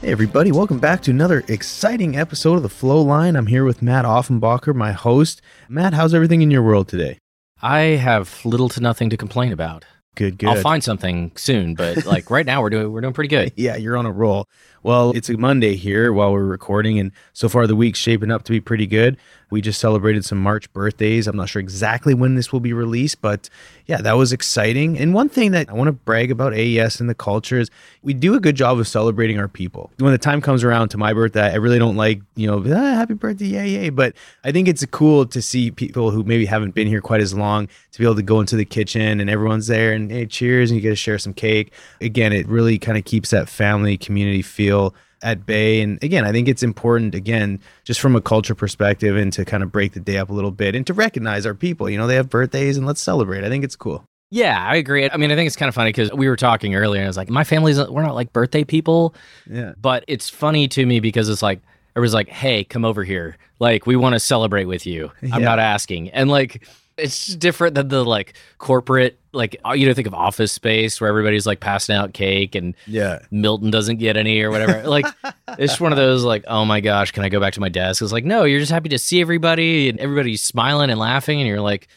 Hey everybody, welcome back to another exciting episode of The Flow Line. I'm here with Matt Offenbacher, my host. Matt, how's everything in your world today? I have little to nothing to complain about. Good, good. I'll find something soon, but like right now we're doing we're doing pretty good. yeah, you're on a roll. Well, it's a Monday here while we're recording, and so far the week's shaping up to be pretty good. We just celebrated some March birthdays. I'm not sure exactly when this will be released, but yeah, that was exciting. And one thing that I want to brag about AES and the culture is we do a good job of celebrating our people. When the time comes around to my birthday, I really don't like, you know, ah, happy birthday, yay, yay. But I think it's cool to see people who maybe haven't been here quite as long to be able to go into the kitchen and everyone's there and hey, cheers, and you get to share some cake. Again, it really kind of keeps that family community feel at bay. And again, I think it's important, again, just from a culture perspective and to kind of break the day up a little bit and to recognize our people. You know, they have birthdays and let's celebrate. I think it's cool. Yeah, I agree. I mean, I think it's kind of funny because we were talking earlier and I was like, my family's, we're not like birthday people. Yeah. But it's funny to me because it's like, it was like, hey, come over here. Like, we want to celebrate with you. I'm Yeah. not asking. And like, it's different than the like corporate, like, uh, you know, think of office space where everybody's like passing out cake and Yeah. Milton doesn't get any or whatever. Like it's just one of those like, oh my gosh, can I go back to my desk? It's like, no, you're just happy to see everybody and everybody's smiling and laughing, and you're like,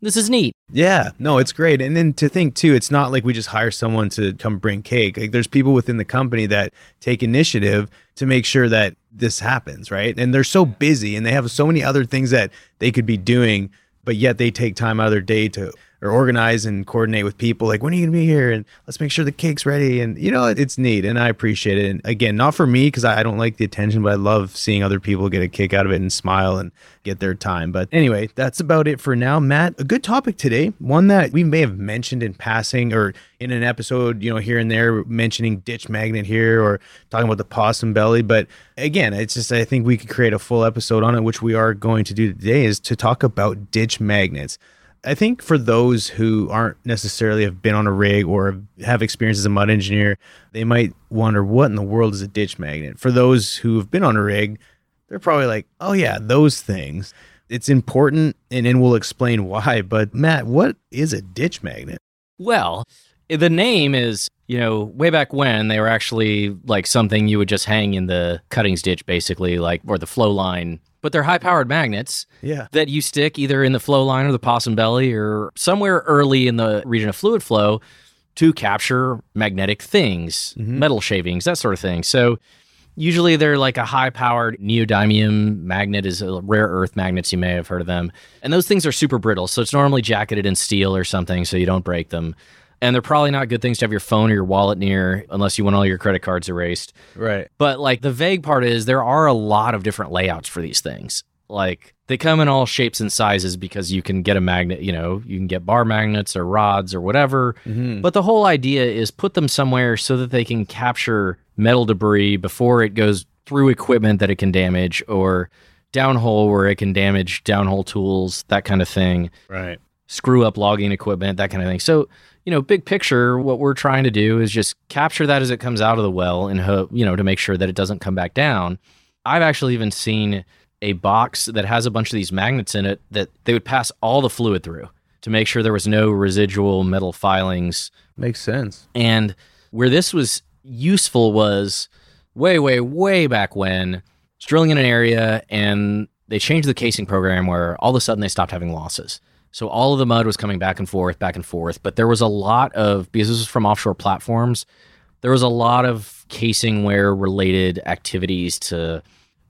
this is neat. Yeah, no, it's great. And then to think too, it's not like we just hire someone to come bring cake. Like there's people within the company that take initiative to make sure that this happens, right? And they're so busy and they have so many other things that they could be doing, but yet they take time out of their day to or organize and coordinate with people like when are you to be here? And let's make sure the cake's ready. And you know it's neat and i appreciate it. And again not for me because I, I don't like the attention but i love seeing other people get a kick out of it and smile and get their time. But anyway that's about it for now. Matt a good topic today one that we may have mentioned in passing or in an episode you know here and there mentioning ditch magnet here or talking about the possum belly. But again it's just i think we could create a full episode on it which we are going to do today is to talk about ditch magnets I think for those who aren't necessarily have been on a rig or have experience as a mud engineer, they might wonder what in the world is a ditch magnet. For those who have been on a rig, they're probably like, oh, yeah, those things. It's important, and then we'll explain why. But Matt, what is a ditch magnet? Well, the name is, you know, way back when they were actually like something you would just hang in the cuttings ditch, basically, like or the flow line. But they're high powered magnets Yeah. that you stick either in the flow line or the possum belly or somewhere early in the region of fluid flow to capture magnetic things, mm-hmm. metal shavings, that sort of thing. So usually they're like a high powered neodymium magnet is a rare earth magnets you may have heard of them. And those things are super brittle, so it's normally jacketed in steel or something so you don't break them. And they're probably not good things to have your phone or your wallet near unless you want all your credit cards erased. Right. But like the vague part is there are a lot of different layouts for these things. Like they come in all shapes and sizes because you can get a magnet, you know, you can get bar magnets or rods or whatever. Mm-hmm. But the whole idea is put them somewhere so that they can capture metal debris before it goes through equipment that it can damage or downhole where it can damage downhole tools, that kind of thing Right. Screw up logging equipment, that kind of thing. So, you know, big picture, what we're trying to do is just capture that as it comes out of the well and hope, you know, to make sure that it doesn't come back down. I've actually even seen a box that has a bunch of these magnets in it that they would pass all the fluid through to make sure there was no residual metal filings. Makes sense. And where this was useful was way, way, way back when drilling in an area and they changed the casing program where all of a sudden they stopped having losses. So all of the mud was coming back and forth, back and forth. But there was a lot of, because this was from offshore platforms, there was a lot of casing wear related activities to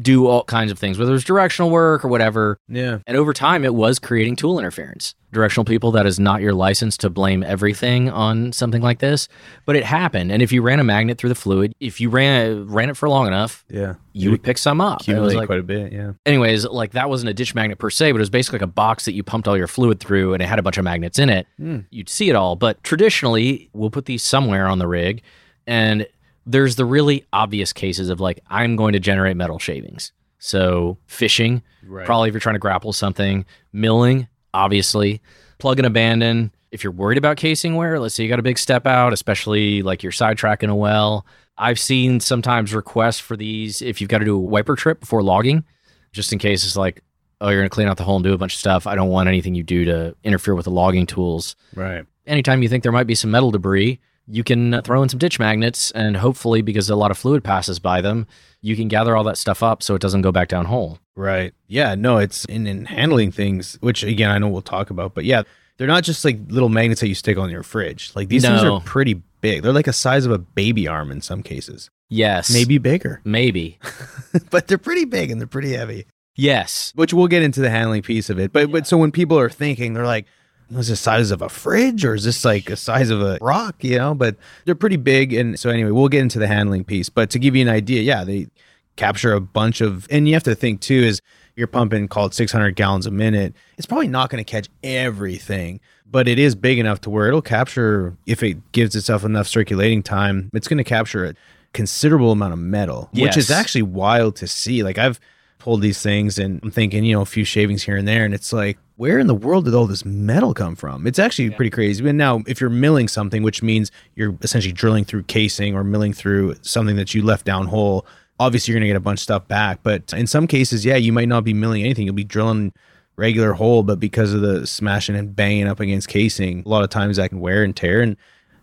do all kinds of things, whether it's directional work or whatever. Yeah. And over time, it was creating tool interference. Directional people, that is not your license to blame everything on something like this, but it happened. And if you ran a magnet through the fluid, if you ran ran it for long enough, Yeah. you would pick some up. It was like, quite a bit. Yeah. anyways, like that wasn't a ditch magnet per se, but it was basically like a box that you pumped all your fluid through, and it had a bunch of magnets in it. Hmm. You'd see it all, but traditionally, we'll put these somewhere on the rig, and there's the really obvious cases of like I'm going to generate metal shavings. So fishing, Right. probably if you're trying to grapple something, milling, obviously, plug and abandon. If you're worried about casing wear, let's say you got a big step out, especially like you're sidetracking a well. I've seen sometimes requests for these if you've got to do a wiper trip before logging, just in case it's like, oh, you're going to clean out the hole and do a bunch of stuff. I don't want anything you do to interfere with the logging tools. Right. Anytime you think there might be some metal debris, you can throw in some ditch magnets and hopefully, because a lot of fluid passes by them, you can gather all that stuff up so it doesn't go back down hole. Right. Yeah. No, it's in, in handling things, which again, I know we'll talk about, but yeah, they're not just like little magnets that you stick on your fridge. Like these things are pretty big. They're like a size of a baby arm in some cases, Yes. maybe bigger, Maybe. but they're pretty big and they're pretty heavy. Yes. Which we'll get into the handling piece of it. But but so when people are thinking, they're like, is this size of a fridge or is this like a size of a rock? You know, but they're pretty big. And so anyway, we'll get into the handling piece. But to give you an idea, yeah, they capture a bunch of, and you have to think too is you're pumping called 600 gallons a minute. It's probably not going to catch everything, but it is big enough to where it'll capture if it gives itself enough circulating time. It's going to capture a considerable amount of metal, which is actually wild to see. Like I've pulled these things and I'm thinking, you know, a few shavings here and there, and it's like, where in the world did all this metal come from? It's actually pretty crazy. And now, if you're milling something, which means you're essentially drilling through casing or milling through something that you left down hole, obviously you're gonna get a bunch of stuff back. But in some cases, yeah, you might not be milling anything. You'll be drilling regular hole, but because of the smashing and banging up against casing, a lot of times that can wear and tear and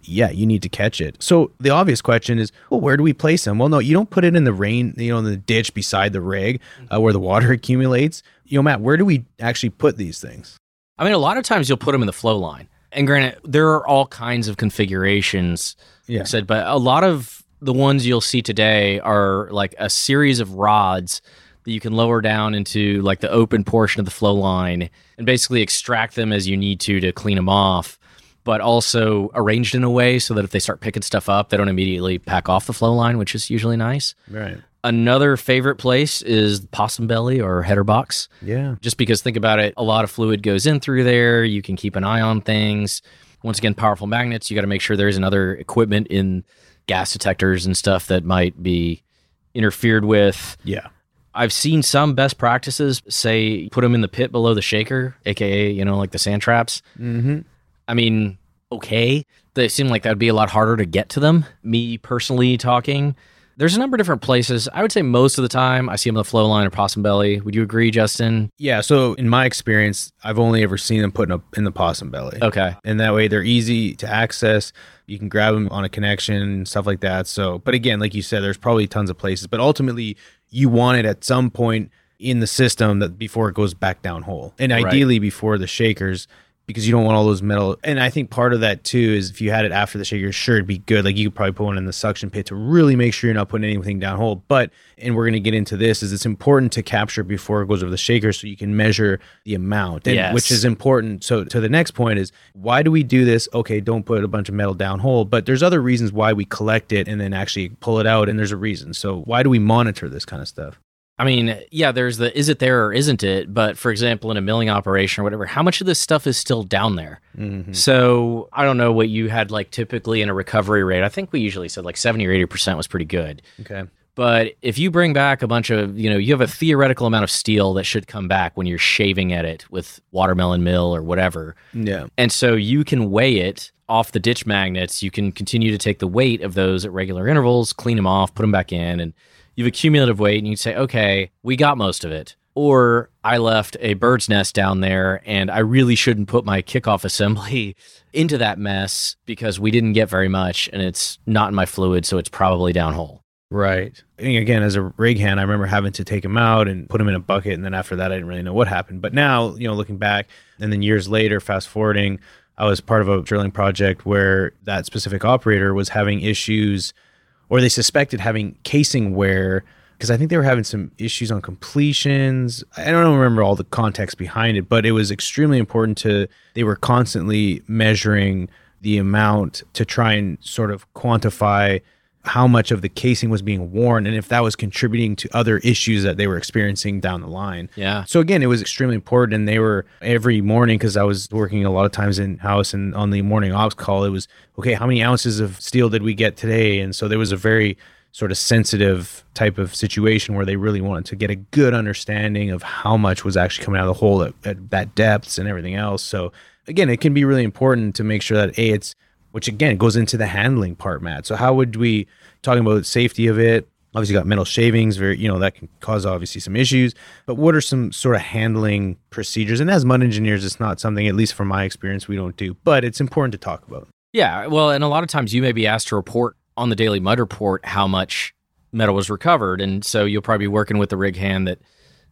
yeah, you need to catch it. So the obvious question is, well, where do we place them? Well, no, you don't put it in the rain, you know, in the ditch beside the rig uh, where the water accumulates. You know, Matt, where do we actually put these things? I mean, a lot of times you'll put them in the flow line. And granted, there are all kinds of configurations, Yeah. said, but a lot of the ones you'll see today are like a series of rods that you can lower down into like the open portion of the flow line and basically extract them as you need to to clean them off, but also arranged in a way so that if they start picking stuff up, they don't immediately pack off the flow line, which is usually nice. Right. Another favorite place is possum belly or header box Yeah. just because think about it a lot of fluid goes in through there you can keep an eye on things once again powerful magnets you got to make sure there isn't other equipment in gas detectors and stuff that might be interfered with Yeah. i've seen some best practices say put them in the pit below the shaker aka you know like the sand traps Mm-hmm. i mean okay they seem like that'd be a lot harder to get to them me personally talking there's a number of different places i would say most of the time i see them on the flow line or possum belly would you agree justin Yeah. So in my experience, I've only ever seen them put in, a, in the possum belly. okay and that way they're easy to access. You can grab them on a connection and stuff like that. So, but again, like you said, there's probably tons of places, but ultimately you want it at some point in the system that before it goes back down hole, and Right. ideally before the shakers. Because you don't want all those metal, and I think part of that too is if you had it after the shaker, sure it'd be good. Like you could probably put one in the suction pit to really make sure you're not putting anything down hole. But and we're gonna get into this is it's important to capture before it goes over the shaker so you can measure the amount, and, Yes. which is important. So to the next point is why do we do this? Okay, don't put a bunch of metal down hole, but there's other reasons why we collect it and then actually pull it out, and there's a reason. So why do we monitor this kind of stuff? I mean, yeah, there's the is it there or isn't it? But for example, in a milling operation or whatever, how much of this stuff is still down there? Mm-hmm. So I don't know what you had like typically in a recovery rate. I think we usually said like 70 or 80% was pretty good. Okay. But if you bring back a bunch of, you know, you have a theoretical amount of steel that should come back when you're shaving at it with watermelon mill or whatever. Yeah. And so you can weigh it off the ditch magnets. You can continue to take the weight of those at regular intervals, clean them off, put them back in, and you've a cumulative weight. And you say, okay, we got most of it. Or I left a bird's nest down there and I really shouldn't put my kickoff assembly into that mess because we didn't get very much and it's not in my fluid. So it's probably downhole. Right. And again, as a rig hand, I remember having to take him out and put him in a bucket. And then after that, I didn't really know what happened. But now, you know, looking back and then years later, fast forwarding, I was part of a drilling project where that specific operator was having issues or they suspected having casing wear because I think they were having some issues on completions. I don't remember all the context behind it, but it was extremely important to, they were constantly measuring the amount to try and sort of quantify how much of the casing was being worn and if that was contributing to other issues that they were experiencing down the line. Yeah. So again, it was extremely important and they were every morning because I was working a lot of times in house and on the morning ops call, it was okay, how many ounces of steel did we get today? And so there was a very sort of sensitive type of situation where they really wanted to get a good understanding of how much was actually coming out of the hole at, at that depths and everything else. So again, it can be really important to make sure that a it's which again goes into the handling part, Matt. So how would we talking about safety of it? Obviously, got metal shavings, very you know that can cause obviously some issues. But what are some sort of handling procedures? And as mud engineers, it's not something, at least from my experience, we don't do, but it's important to talk about. Yeah, well, and a lot of times you may be asked to report on the daily mud report how much metal was recovered, and so you'll probably be working with the rig hand that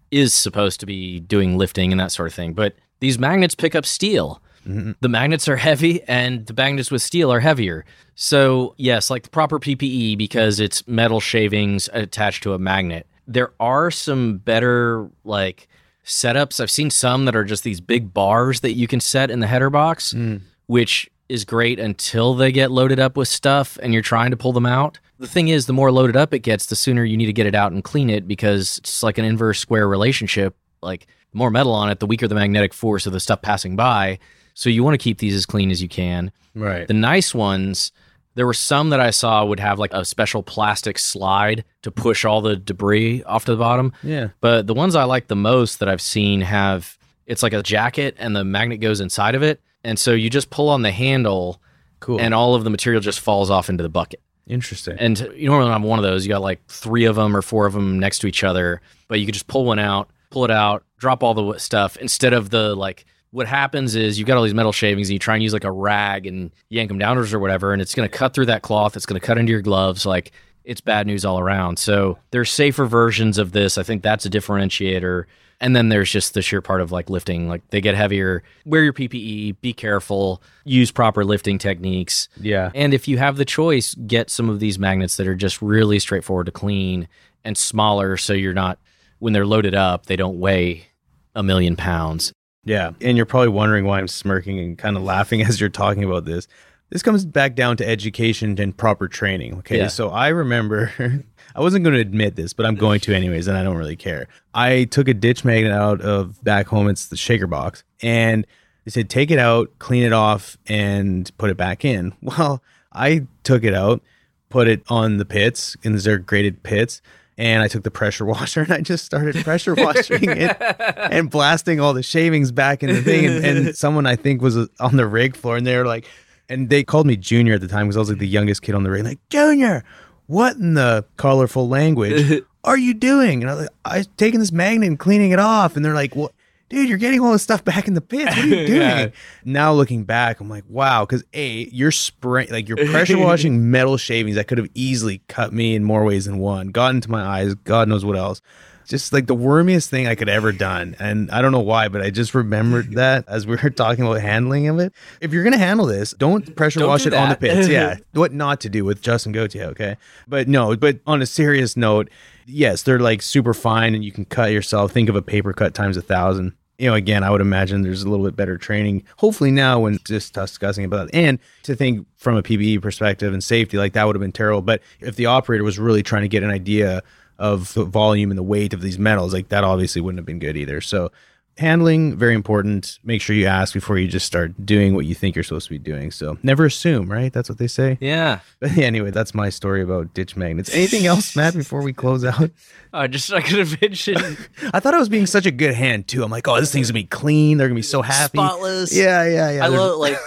is supposed to be doing lifting and that sort of thing. But these magnets pick up steel. Mm-hmm. The magnets are heavy and the magnets with steel are heavier. So, yes, like the proper PPE because it's metal shavings attached to a magnet. There are some better like setups. I've seen some that are just these big bars that you can set in the header box, mm. which is great until they get loaded up with stuff and you're trying to pull them out. The thing is, the more loaded up it gets, the sooner you need to get it out and clean it because it's like an inverse square relationship. Like, the more metal on it, the weaker the magnetic force of the stuff passing by. So you want to keep these as clean as you can. Right. The nice ones, there were some that I saw would have like a special plastic slide to push all the debris off to the bottom. Yeah. But the ones I like the most that I've seen have it's like a jacket and the magnet goes inside of it. And so you just pull on the handle cool. and all of the material just falls off into the bucket. Interesting. And you normally have one of those. You got like three of them or four of them next to each other, but you could just pull one out, pull it out, drop all the stuff instead of the like what happens is you've got all these metal shavings and you try and use like a rag and yank them downwards or whatever, and it's going to cut through that cloth. It's going to cut into your gloves. Like it's bad news all around. So there's safer versions of this. I think that's a differentiator. And then there's just the sheer part of like lifting, like they get heavier. Wear your PPE, be careful, use proper lifting techniques. Yeah. And if you have the choice, get some of these magnets that are just really straightforward to clean and smaller so you're not, when they're loaded up, they don't weigh a million pounds. Yeah. And you're probably wondering why I'm smirking and kind of laughing as you're talking about this. This comes back down to education and proper training. Okay. Yeah. So I remember, I wasn't going to admit this, but I'm going to anyways, and I don't really care. I took a ditch magnet out of back home. It's the shaker box. And they said, take it out, clean it off, and put it back in. Well, I took it out, put it on the pits, and these are graded pits and I took the pressure washer and I just started pressure washing it and blasting all the shavings back in the thing. And, and, someone I think was uh, on the rig floor, and they were like, and they called me Junior at the time because I was like the youngest kid on the rig. Like Junior, what in the colorful language are you doing? And I was like, I was taking this magnet and cleaning it off. And they're like, well dude, you're getting all this stuff back in the pits. What are you doing? yeah. Now looking back, I'm like, wow, because a you're spraying like you're pressure washing metal shavings that could have easily cut me in more ways than one, got into my eyes, God knows what else. Just like the wormiest thing I could ever done, and I don't know why, but I just remembered that as we were talking about handling of it. If you're gonna handle this, don't pressure don't wash it that. on the pits. Yeah, what not to do with Justin Gauthier, okay? But no, but on a serious note, yes, they're like super fine and you can cut yourself. Think of a paper cut times a thousand. You know, again, I would imagine there's a little bit better training. Hopefully now when just discussing about it. And to think from a PPE perspective and safety, like that would have been terrible. But if the operator was really trying to get an idea of the volume and the weight of these metals, like that obviously wouldn't have been good either. So handling very important. Make sure you ask before you just start doing what you think you're supposed to be doing. So never assume right? That's what they say. Yeah. But anyway that's my story about ditch magnets. Anything else matt before we close out? I just i could have mentioned i thought i was being such a good hand too. I'm like oh this thing's gonna be clean. They're gonna be so happy. Spotless. Yeah yeah yeah. I love like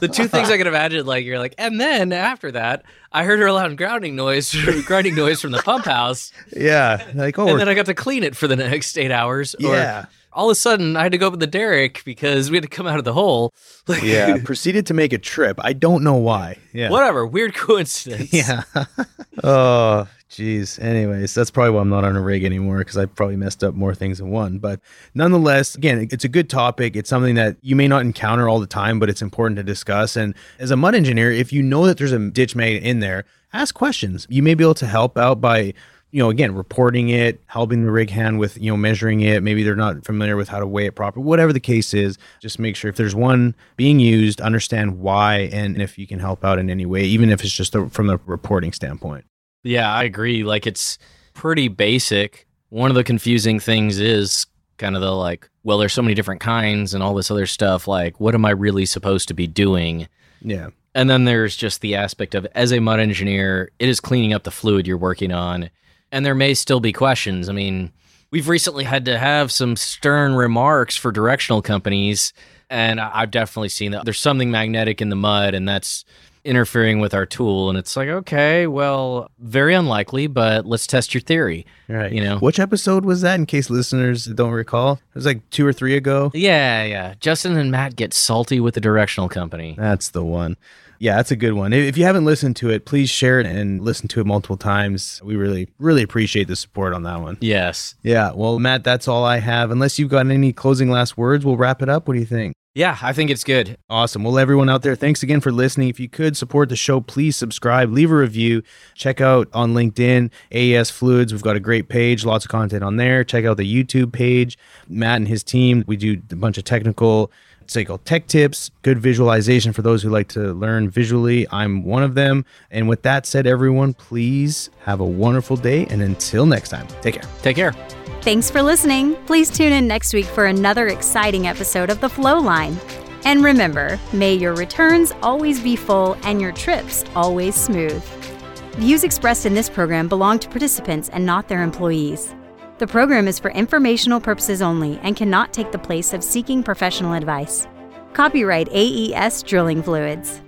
the two things I can imagine, like you're like, and then after that, I heard a loud grounding noise, grinding noise from the pump house. Yeah, like oh, and then I got to clean it for the next eight hours. Yeah, all of a sudden I had to go up with the derrick because we had to come out of the hole. yeah, proceeded to make a trip. I don't know why. Yeah. Whatever. Weird coincidence. Yeah. oh, jeez. Anyways, that's probably why I'm not on a rig anymore because I probably messed up more things than one. But nonetheless, again, it's a good topic. It's something that you may not encounter all the time, but it's important to discuss. And as a mud engineer, if you know that there's a ditch made in there, ask questions. You may be able to help out by you know, again, reporting it, helping the rig hand with, you know, measuring it. Maybe they're not familiar with how to weigh it properly. Whatever the case is, just make sure if there's one being used, understand why and if you can help out in any way, even if it's just a, from the reporting standpoint. Yeah, I agree. Like it's pretty basic. One of the confusing things is kind of the like, well, there's so many different kinds and all this other stuff. Like, what am I really supposed to be doing? Yeah And then there's just the aspect of as a mud engineer, it is cleaning up the fluid you're working on. And there may still be questions. I mean, we've recently had to have some stern remarks for directional companies. And I've definitely seen that there's something magnetic in the mud, and that's interfering with our tool. And it's like, okay, well, very unlikely, but let's test your theory. Right. You know? Which episode was that in case listeners don't recall? It was like two or three ago. Yeah, yeah. Justin and Matt get salty with the directional company. That's the one. Yeah, that's a good one. If you haven't listened to it, please share it and listen to it multiple times. We really, really appreciate the support on that one. Yes. Yeah. Well, Matt, that's all I have. Unless you've got any closing last words, we'll wrap it up. What do you think? Yeah, I think it's good. Awesome. Well, everyone out there, thanks again for listening. If you could support the show, please subscribe, leave a review, check out on LinkedIn, AES Fluids. We've got a great page, lots of content on there. Check out the YouTube page. Matt and his team, we do a bunch of technical, say called tech tips, good visualization for those who like to learn visually. I'm one of them. And with that said, everyone, please have a wonderful day. And until next time, take care. Take care. Thanks for listening. Please tune in next week for another exciting episode of The Flow Line. And remember, may your returns always be full and your trips always smooth. Views expressed in this program belong to participants and not their employees. The program is for informational purposes only and cannot take the place of seeking professional advice. Copyright AES Drilling Fluids.